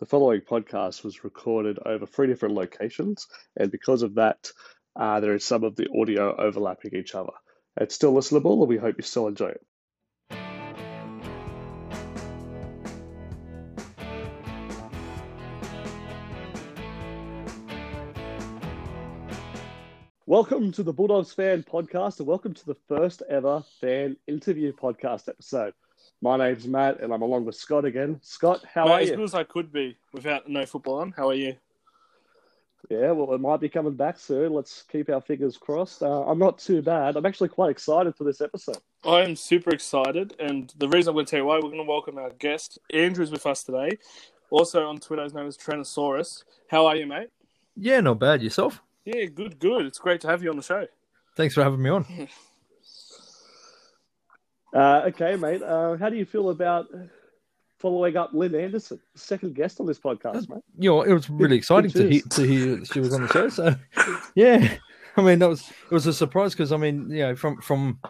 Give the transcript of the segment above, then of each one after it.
The following podcast was recorded over three different locations, and because of that, uh, there is some of the audio overlapping each other. It's still listenable, and we hope you still enjoy it. Welcome to the Bulldogs Fan Podcast, and welcome to the first ever fan interview podcast episode. My name's Matt, and I'm along with Scott again. Scott, how Mate, are you? as good as I could be without no football on. How are you? Yeah, well, it might be coming back soon. Let's keep our fingers crossed. Uh, I'm not too bad. I'm actually quite excited for this episode. I am super excited, and the reason I'm going to tell you why, we're going to welcome our guest. Andrew's with us today. Also on Twitter, his name is Trenosaurus. How are you, mate? Yeah, not bad. Yourself? Yeah, good, good. It's great to have you on the show. Thanks for having me on. Uh, okay, mate. Uh, how do you feel about following up Lynn Anderson, second guest on this podcast, mate? You know, it was really exciting to hear, to hear that she was on the show. So, yeah, I mean, that was it was a surprise because I mean, you know, from from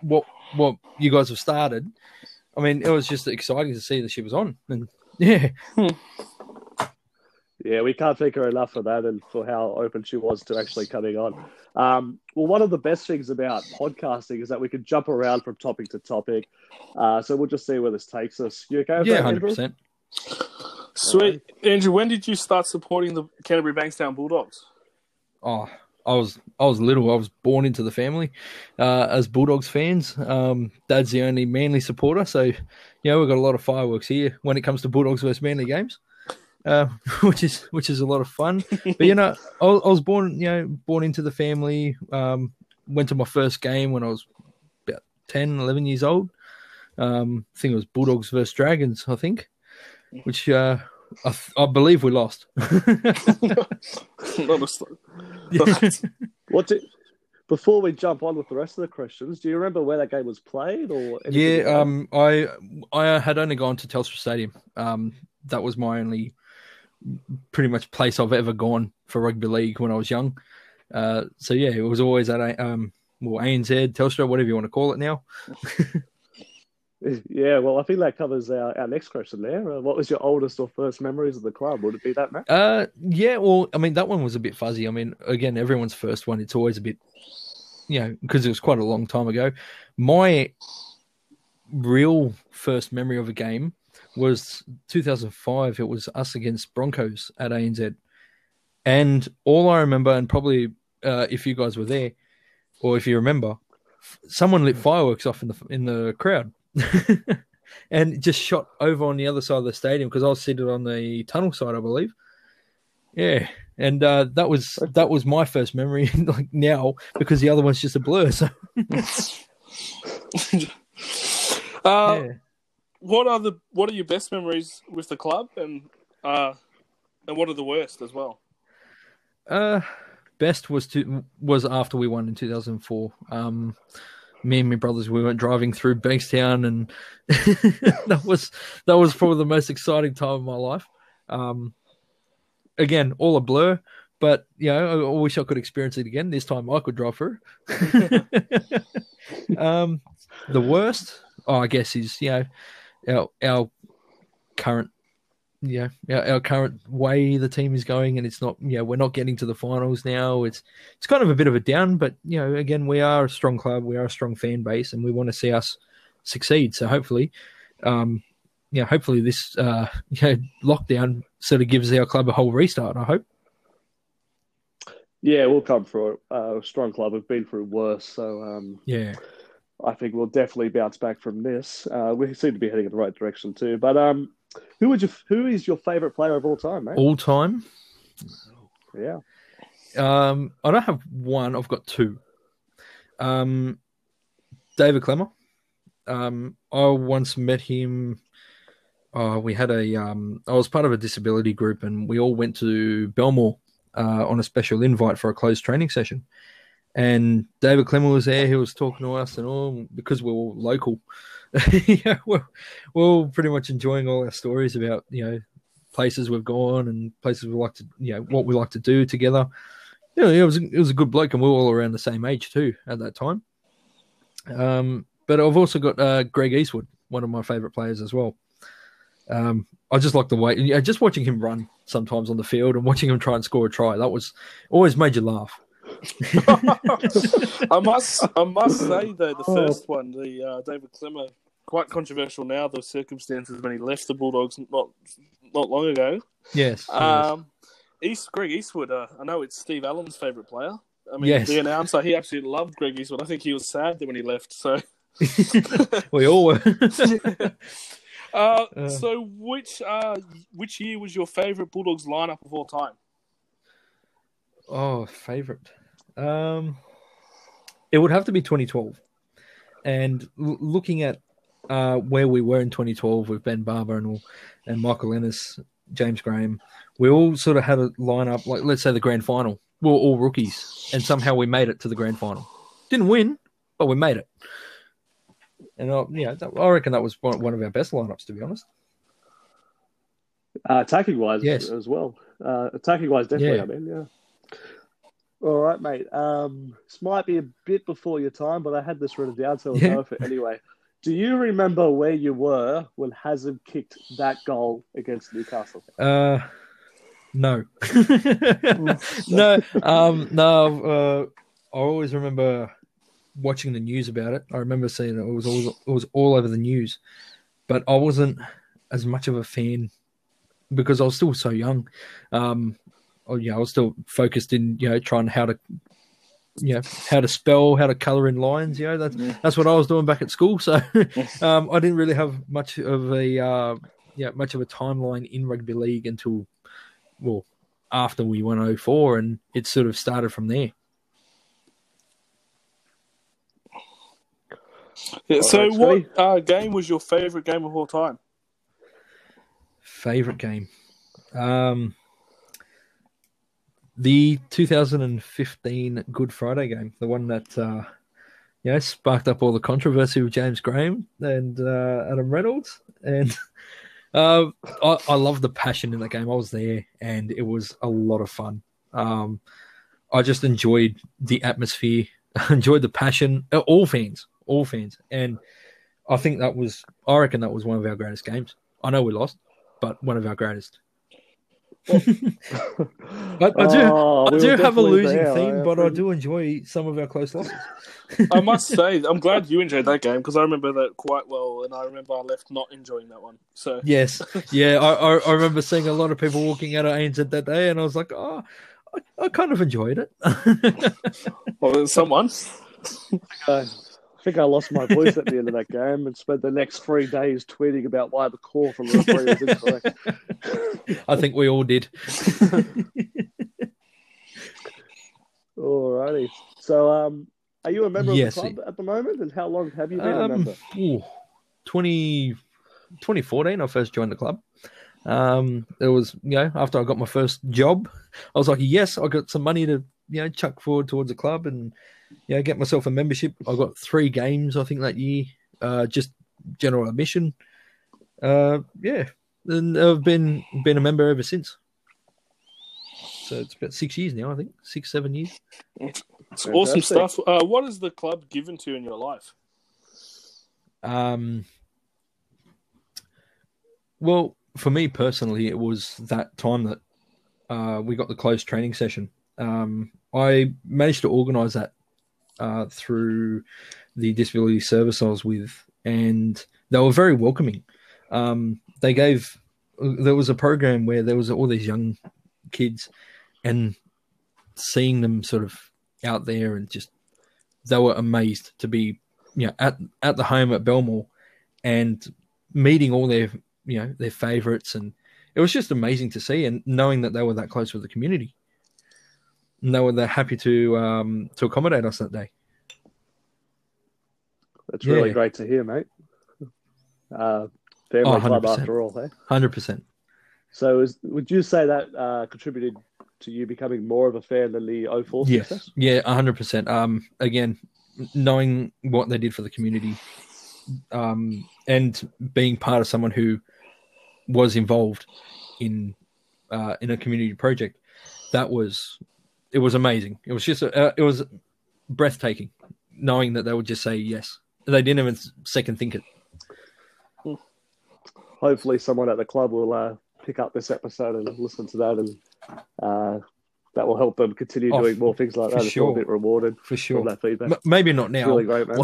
what what you guys have started, I mean, it was just exciting to see that she was on, and yeah, Yeah, we can't thank her enough for that and for how open she was to actually coming on. Um, well, one of the best things about podcasting is that we can jump around from topic to topic. Uh, so we'll just see where this takes us. You okay with yeah, hundred percent. Sweet. Andrew, when did you start supporting the Canterbury Bankstown Bulldogs? Oh, I was I was little. I was born into the family uh, as Bulldogs fans. Um, Dad's the only Manly supporter, so you know we've got a lot of fireworks here when it comes to Bulldogs versus Manly games, uh, which is which is a lot of fun. But you know, I, was- I was born you know born into the family. Um, went to my first game when I was about 10, 11 years old. Um, I think it was Bulldogs versus Dragons. I think, which uh, I, th- I believe we lost. Not a sl- What do, before we jump on with the rest of the questions, do you remember where that game was played or? Yeah, um, I I had only gone to Telstra Stadium. Um, that was my only pretty much place I've ever gone for rugby league when I was young. Uh, so yeah, it was always at A- um, well ANZ, Telstra, whatever you want to call it now. Yeah, well, I think that covers our, our next question there. Uh, what was your oldest or first memories of the club? Would it be that, Matt? Uh, yeah, well, I mean that one was a bit fuzzy. I mean, again, everyone's first one, it's always a bit, you know, because it was quite a long time ago. My real first memory of a game was 2005. It was us against Broncos at ANZ, and all I remember, and probably uh, if you guys were there, or if you remember, someone lit fireworks off in the in the crowd. and just shot over on the other side of the stadium because I was seated on the tunnel side, I believe. Yeah, and uh, that was that was my first memory. like now, because the other one's just a blur. So uh, yeah. What are the What are your best memories with the club, and uh, and what are the worst as well? Uh, best was to was after we won in two thousand four. Um, me and my brothers we went driving through Bankstown, and that was that was probably the most exciting time of my life. Um, again, all a blur, but you know, I, I wish I could experience it again. This time, I could drive through. um, the worst, oh, I guess, is you know our our current yeah, our, our current way the team is going, and it's not, you know, we're not getting to the finals now. It's it's kind of a bit of a down, but you know, again, we are a strong club, we are a strong fan base, and we want to see us succeed. So hopefully, um, yeah, hopefully this uh, you know, lockdown sort of gives our club a whole restart. I hope. Yeah, we'll come through it. Uh, a strong club. We've been through worse, so um, Yeah. I think we'll definitely bounce back from this. Uh, we seem to be heading in the right direction too. But um, who would you? Who is your favorite player of all time, mate? All time, Yeah, um, I don't have one. I've got two. Um, David Klemmer. Um, I once met him. Uh, we had a. Um, I was part of a disability group, and we all went to Belmore uh, on a special invite for a closed training session. And David Klemmer was there. He was talking to us, and all because we're all local. yeah, we're, we're all pretty much enjoying all our stories about you know places we've gone and places we like to you know what we like to do together. You know, it was it was a good bloke, and we are all around the same age too at that time. Um, but I've also got uh, Greg Eastwood, one of my favourite players as well. Um, I just like the way, yeah, just watching him run sometimes on the field and watching him try and score a try. That was always made you laugh. I must, I must say though, the Oh. first one, the uh, David Klemmer, quite controversial now. The circumstances when he left the Bulldogs not not long ago. Yes. yes. Um, East Greg Eastwood. Uh, I know it's Steve Allen's favourite player. I mean, Yes. the announcer, he absolutely loved Greg Eastwood. I think he was sad when he left. So, we all were. uh, Uh. so which uh, which year was your favourite Bulldogs lineup of all time? oh, favorite. Um, it would have to be 2012. And l- looking at uh, where we were in 2012 with Ben Barba and all, and Michael Ennis, James Graham, we all sort of had a lineup like let's say the grand final. We were all rookies, and somehow we made it to the grand final. Didn't win, but we made it. And yeah, that- I reckon that was one one of our best lineups, to be honest. Uh, attacking wise Yes. as well. Uh, attacking wise, definitely. Yeah. I mean, yeah. All right, mate. Um, this might be a bit before your time, but I had this written down, so I'll Yeah. go for it anyway. Do you remember where you were when Hazem kicked that goal against Newcastle? Uh, no, no, um, no. Uh, I always remember watching the news about it. I remember seeing it. It was all it was all over the news, but I wasn't as much of a fan because I was still so young. Um, oh yeah, I was still focused in you know trying how to. You know how to spell, how to color in lines. You know that's Yeah. that's what I was doing back at school. So um, I didn't really have much of a uh, yeah much of a timeline in rugby league until well after we won 04 and it sort of started from there Yeah, so, what uh, game was your favourite game of all time? favorite game um the 2015 good friday game the one that uh you know sparked up all the controversy with james graham and uh adam reynolds. And uh, I, I love the passion in that game. I was there and it was a lot of fun. Um i just enjoyed the atmosphere enjoyed the passion uh, all fans all fans. And i think that was i reckon that was one of our greatest games. I know we lost but one of our greatest I, I do, Oh, I we do were have a losing there, theme, I but I do enjoy some of our close losses. I must say, I'm glad you enjoyed that game because I remember that quite well, and I remember I left not enjoying that one. So, Yes, yeah, I, I, I remember seeing a lot of people walking out of ANZ that day, and I was like, oh, I, I kind of enjoyed it. well, someone. I think I lost my voice at the end of that game and spent the next three days tweeting about why the call from the referee was incorrect. I think we all did. Alrighty. So, um, are you a member Yes. of the club at the moment? And how long have you been a Um, member? ooh, 20, 2014, I first joined the club. Um, it was, you know, after I got my first job, I was like, yes, I got some money to, you know, chuck forward towards the club and, you know, get myself a membership. I got three games, I think, that year, uh, just general admission. Uh, yeah, and I've been been a member ever since. So it's about six years now, I think, six, seven years. It's awesome stuff. Uh, what has the club given to you in your life? Um, well, for me personally, it was that time that uh, we got the closed training session. Um, I managed to organise that uh, through the disability service I was with, and they were very welcoming. Um, they gave there was a program where there was all these young kids, and seeing them sort of out there and just they were amazed to be you know at at the home at Belmore and meeting all their you know their favorites and it was just amazing to see and knowing that they were that close with the community and they were that happy to um to accommodate us that day That's really yeah. great to hear, mate. Uh, family Oh, club 100%. after all, hey? 100% So, is, would you say that uh, contributed to you becoming more of a fan than the 04 yes success? yeah 100% um again knowing what they did for the community um and being part of someone who was involved in uh in a community project that was it was amazing it was just uh, it was breathtaking knowing that they would just say yes they didn't even second think it hopefully someone at the club will uh, pick up this episode and listen to that, and uh, that will help them continue Oh, doing more things like that. It's sure. a bit rewarded for sure. that feedback. M- maybe not now. really great,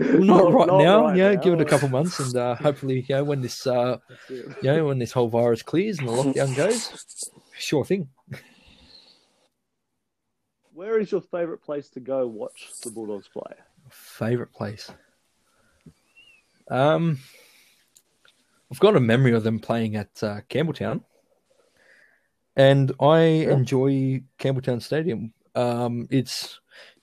not right now. right yeah, now. give it a couple months, and uh, hopefully, yeah, when this, uh, That's it. you know, when this whole virus clears and the lockdown goes, sure thing. Where is your favourite place to go watch the Bulldogs play? Favorite place. Um, I've got a memory of them playing at uh, Campbelltown, and I Yeah. enjoy Campbelltown Stadium. Um, it's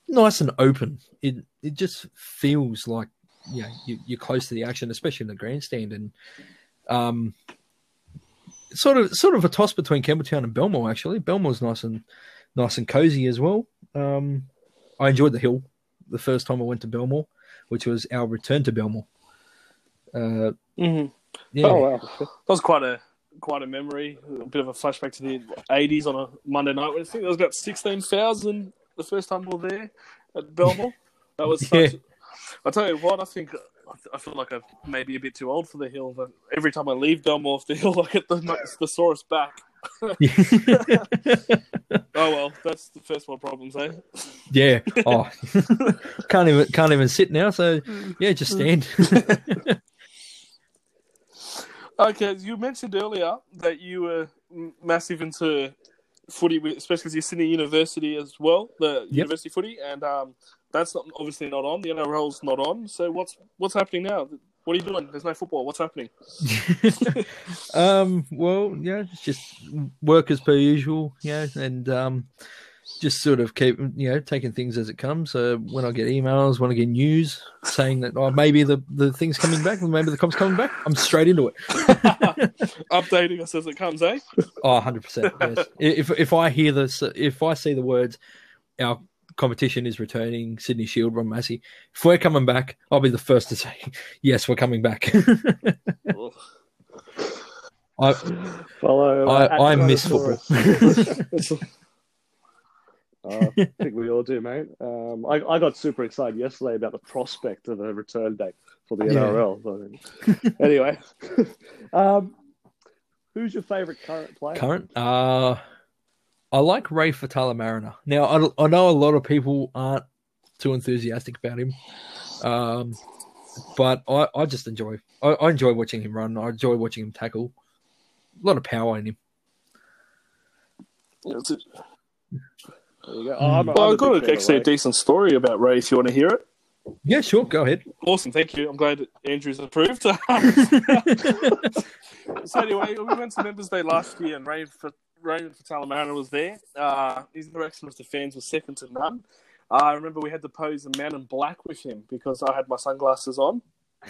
nice and open. It it just feels like you know you, you're close to the action, especially in the grandstand, and um, sort of sort of a toss between Campbelltown and Belmore. Actually, Belmore's nice and nice and cozy as well. Um, I enjoyed the hill the first time I went to Belmore, which was our return to Belmore. Uh, hmm yeah, Oh wow! That was quite a quite a memory, a bit of a flashback to the '80s on a Monday night. I think there was about sixteen thousand the first time we were there at Belmore. That was such. Yeah. I tell you what, I think I feel like I'm maybe a bit too old for the hill. But every time I leave Belmore off the hill, I get the the sorest back. Oh well, that's the first world problems, eh? yeah. Oh, can't even can't even sit now. So yeah, just stand. Okay, you mentioned earlier that you were massive into footy, especially because you're Sydney University as well, the university footy, and um, that's not, obviously not on. The NRL's not on. So what's what's happening now? What are you doing? There's no football. What's happening? um. Well, yeah, it's just work as per usual. Yeah, and um, just sort of keep you know taking things as it comes. Uh, when I get emails, when I get news saying that oh maybe the the thing's coming back, maybe the comp's coming back, I'm straight into it. Updating us as it comes, eh? Oh, 100 percent. Yes. If if I hear this, if I see the words, our competition is returning, Sydney Shield, Ron Massey. If we're coming back, I'll be the first to say, yes, we're coming back. I Follow. I, I miss football. Tyrannosaurus. Uh, I think we all do, mate. Um, I, I got super excited yesterday about the prospect of a return date for the Yeah. NRL. So, anyway, um, who's your favourite current player? Current, uh, I like Ray Faitala-Mariner. Now, I, I know a lot of people aren't too enthusiastic about him, um, but I, I just enjoy. I, I enjoy watching him run. I enjoy watching him tackle. A lot of power in him. It's a- There you go. Oh, I'm a- well, I'm a I've got big fan of actually a decent story about Ray. If you want to hear it, Yeah, sure. Go ahead. awesome. Thank you. I'm glad that Andrew's approved. so anyway, we went to Members Day last year, and Ray for Ray Faitala-Mariner was there. Uh, his interaction with the fans was second to none. Uh, I remember we had to pose a man in black with him because I had my sunglasses on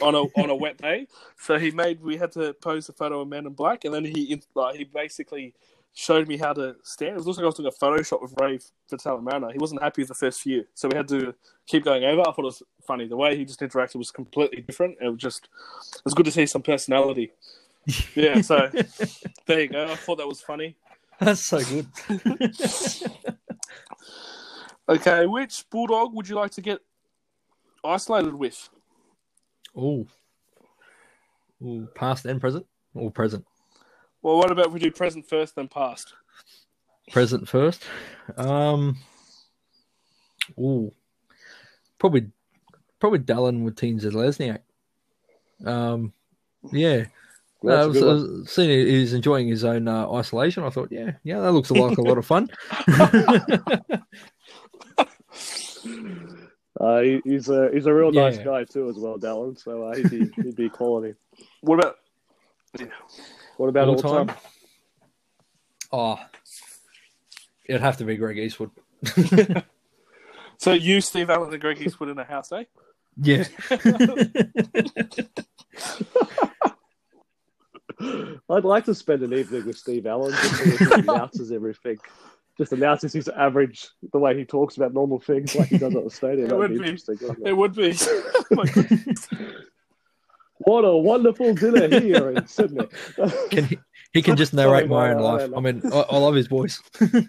on a on a wet day. So he made we had to pose a photo of man in black, and then he like he basically showed me how to stand. It was also like I was doing a photo Photoshop with Ray for Faitala-Mariner. He wasn't happy with the first few, so we had to keep going over. I thought it was funny. The way he just interacted was completely different. It was just it was good to see some personality. Yeah, so there you go. I thought that was funny. That's so good. Okay, which bulldog would you like to get isolated with? Oh, past and present, or present? Well, what about if we do present first, then past? Present first. Um. Oh, probably, probably Dallin Watene-Zelezniak. Um. Yeah. Well, I was, I was seeing he's enjoying his own uh, isolation. I thought, yeah, yeah, that looks like a lot of fun. Uh, he, he's a he's a real nice Yeah. guy too, as well, Dallin. So uh, he'd be he'd be quality. What about What about all, All time? time? Oh, it'd have to be Greg Eastwood. so you, Steve Allen, and Greg Eastwood in a house, eh? Yeah. I'd like to spend an evening with Steve Allen. Just he announces everything. Just announces his average, the way he talks about normal things, like he does at the stadium. It That'd would be be. interesting. it? It would be. Oh my goodness. What a wonderful dinner here in Sydney. Can he, he can just narrate my own life. I mean, I, I love his voice. this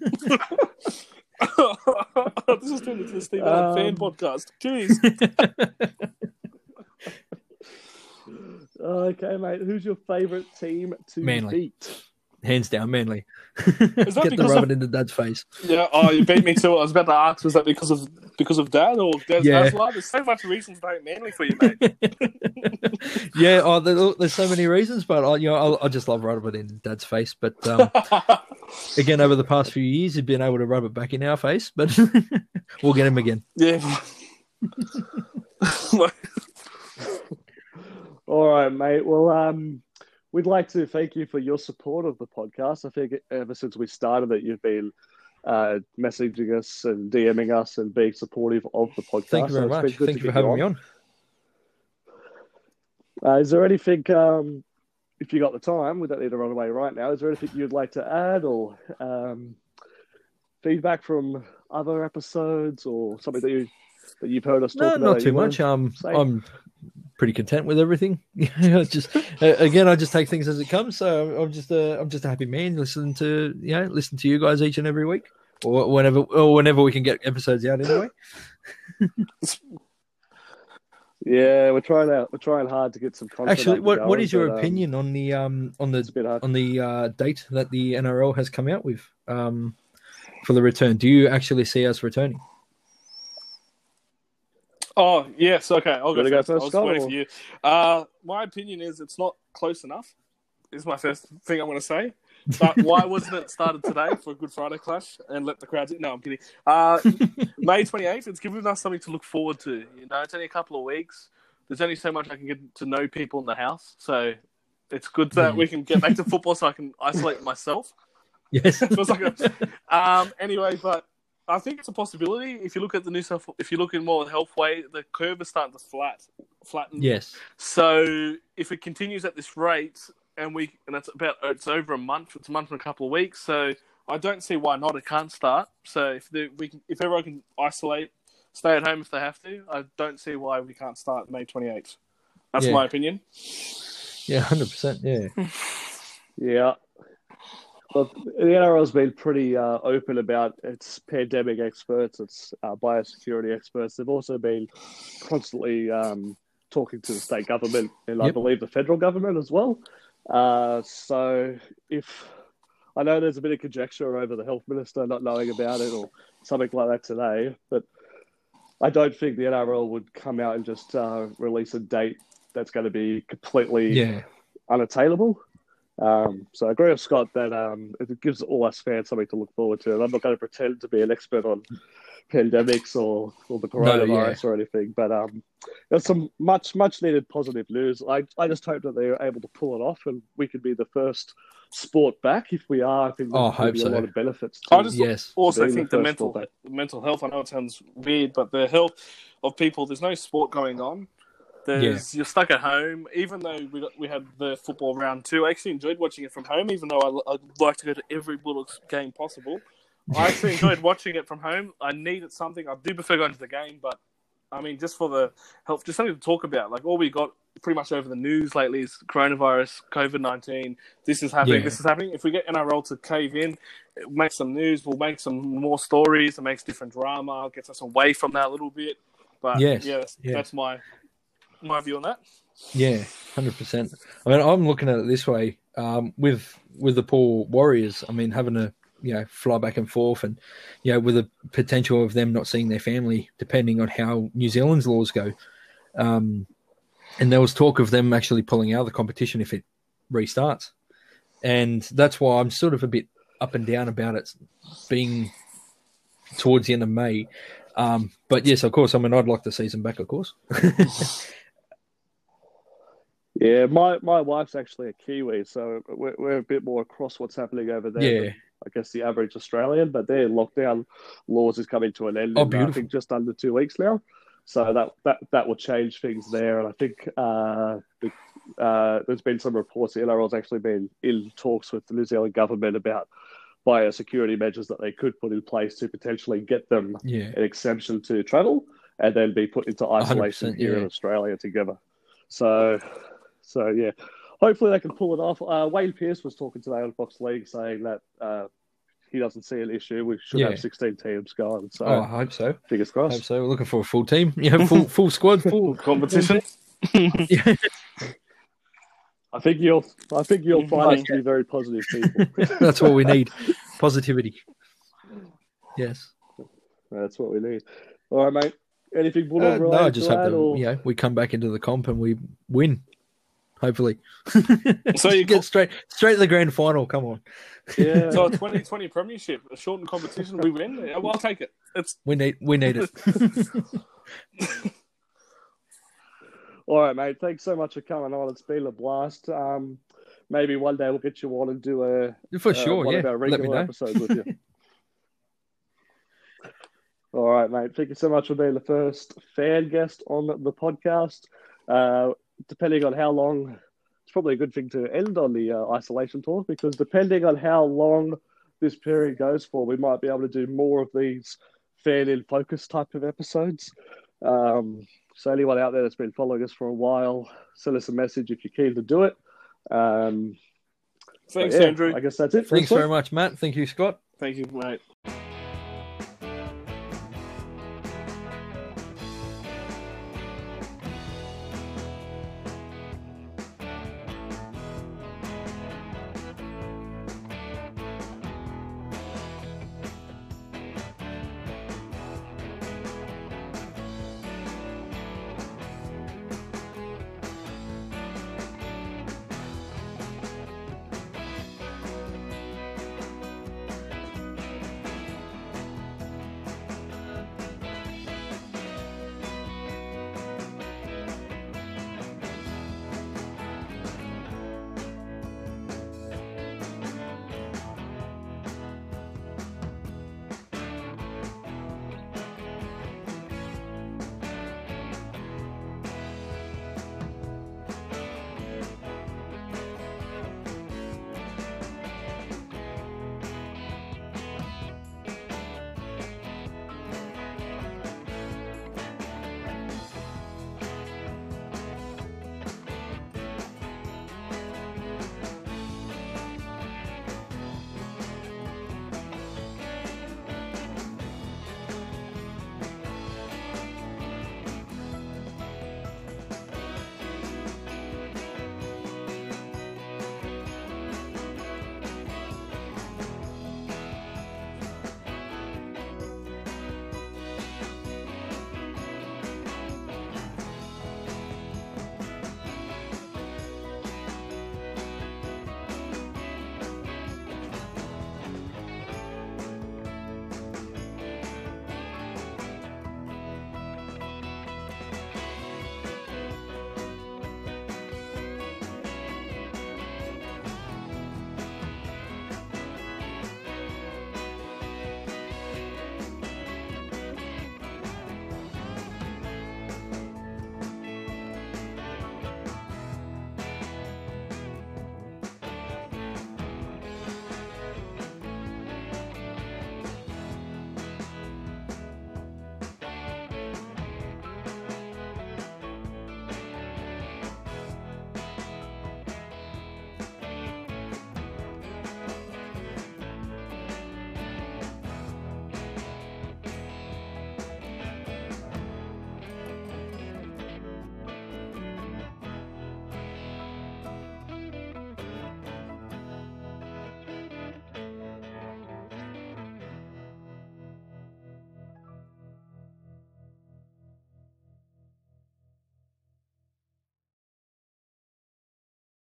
is turning into the Steve Allen fan Um, podcast. Jeez. Okay, mate. Who's your favourite team to Manly. beat? Hands down, Manly. Is that Get the because rub of- it into Dad's face. Yeah. Oh, you beat me to it. I was about to ask, was that because of because of Dad or Dad's Yeah. Asla? There's so much reasons to hate Manly for you, mate. yeah, oh, there, there's so many reasons, but I, you know, I, I just love rubbing it in Dad's face. But um, again, over the past few years, he's been able to rub it back in our face. But we'll get him again. yeah. All right, mate. Well, um, we'd like to thank you for your support of the podcast. I think ever since we started it, you've been uh, messaging us and DMing us and being supportive of the podcast. Thank you very So much. Thank you for having me on. Uh, is there anything, um, if you got the time, we don't need to run away right now. Is there anything you'd like to add or um, feedback from other episodes or something that you that you've heard us talk No, about? not too much. Um, say? I'm pretty content with everything. Just again, I just take things as it comes. So I'm just a, I'm just a happy man. Listen to you know, listen to you guys each and every week, or whenever, or whenever we can get episodes out anyway. Yeah, we're trying out. We're trying hard to get some content. Actually, what what is your but, um, opinion on the um on the on the uh, date that the NRL has come out with um for the return? Do you actually see us returning? Oh yes, okay. I'll go Wanna go first. I was Scott, waiting for you. Uh, my opinion is it's not close enough. Is my first thing I'm going to say. But why wasn't it started today for a Good Friday clash and let the crowds in? No, I'm kidding. Uh, May 28th. It's given us something to look forward to. You know, it's only a couple of weeks. There's only so much I can get to know people in the house, so it's good that we can get back to football, so I can isolate myself. Yes. Feels like a, um, anyway, but I think it's a possibility. If you look at the New South, if you look in more health way, the curve is starting to flat, flatten. yes. So if it continues at this rate, and we and it's about it's over a month, it's a month and a couple of weeks. So I don't see why not. It can't start. So if the, we can, if everyone can isolate, stay at home if they have to, I don't see why we can't start May twenty eighth. That's Yeah. my opinion. Yeah. Hundred percent. Yeah. Yeah. Well, the NRL has been pretty uh, open about its pandemic experts, its uh, biosecurity experts. They've also been constantly um, talking to the state government and I believe the federal government as well. Uh, so if I know there's a bit of conjecture over the health minister not knowing about it or something like that today, but I don't think the NRL would come out and just uh, release a date that's going to be completely Yeah. unattainable. Um, so I agree with Scott that um, it gives all us fans something to look forward to. And I'm not going to pretend to be an expert on pandemics or, or the coronavirus or anything, but um, there's some much much needed positive news. I, I just hope that they're able to pull it off and we could be the first sport back. If we are, I think Oh, there'll hope be a lot of benefits. To I just Yes. also being think the the mental the mental health. I know it sounds weird, but the health of people. There's no sport going on. There's you're stuck at home. Even though we got, we had the football round two, I actually enjoyed watching it from home. Even though I, I'd like to go to every Bulldogs game possible, I actually enjoyed watching it from home. I needed something. I do prefer going to the game, but I mean, just for the health, just something to talk about. Like all we got pretty much over the news lately is coronavirus, COVID nineteen. This is happening. Yeah. This is happening. If we get NRL to cave in, it makes some news. We'll make some more stories. It makes different drama. Gets us away from that a little bit. But Yes, yeah, that's, yeah. that's my my view on that. Yeah, hundred percent. I mean, I'm looking at it this way. Um, with with the poor Warriors, I mean, having to you know fly back and forth, and you know, with the potential of them not seeing their family, depending on how New Zealand's laws go. Um, and there was talk of them actually pulling out of the competition if it restarts, and that's why I'm sort of a bit up and down about it being towards the end of May. Um, but yes, of course, I mean, I'd like the season back, of course. Yeah, my, my wife's actually a Kiwi, so we're, we're a bit more across what's happening over there. Yeah. I guess the average Australian, but their lockdown laws is coming to an end Oh, in, I think, just under two weeks now. So that that, that will change things there. And I think uh, the, uh, there's been some reports the NRL's actually been in talks with the New Zealand government about biosecurity measures that they could put in place to potentially get them Yeah. an exemption to travel and then be put into isolation 100%, here in. Australia together. So, so yeah, hopefully they can pull it off. Uh, Wayne Pearce was talking today on Fox League saying that uh, he doesn't see an issue. We should Yeah. have 16 teams going. So, Oh, I hope so. fingers Hope so. We're looking for a full team. Yeah, full full squad, full Competition. yeah. I think you'll I think you'll Mhm. find us to be very positive people. That's what we need. Positivity. Yes. That's what we need. All right, mate. Anything Uh, Bulldog no, I just hope that or you know we come back into the comp and we win. Hopefully. So you get straight straight to the grand final. Come on, yeah, So a 2020 Premiership, a shortened competition, we win. Yeah, well, I'll take it. It's we need we need it. All right, mate. Thanks so much for coming on. It's been a blast. Um, maybe one day we'll get you on and do a For uh, sure, one yeah. of our Let me regular know. episodes with you. All right, mate. Thank you so much for being the first fan guest on the podcast. Uh, depending on how long, it's probably a good thing to end on the uh, isolation talk because depending on how long this period goes for, we might be able to do more of these fan in focus type of episodes. Um, so anyone out there that's been following us for a while, send us a message if you're keen to do it. Um, thanks, yeah, Andrew. I guess that's it. Thanks this very much, Matt. Thank you, Scott. Thank you, mate.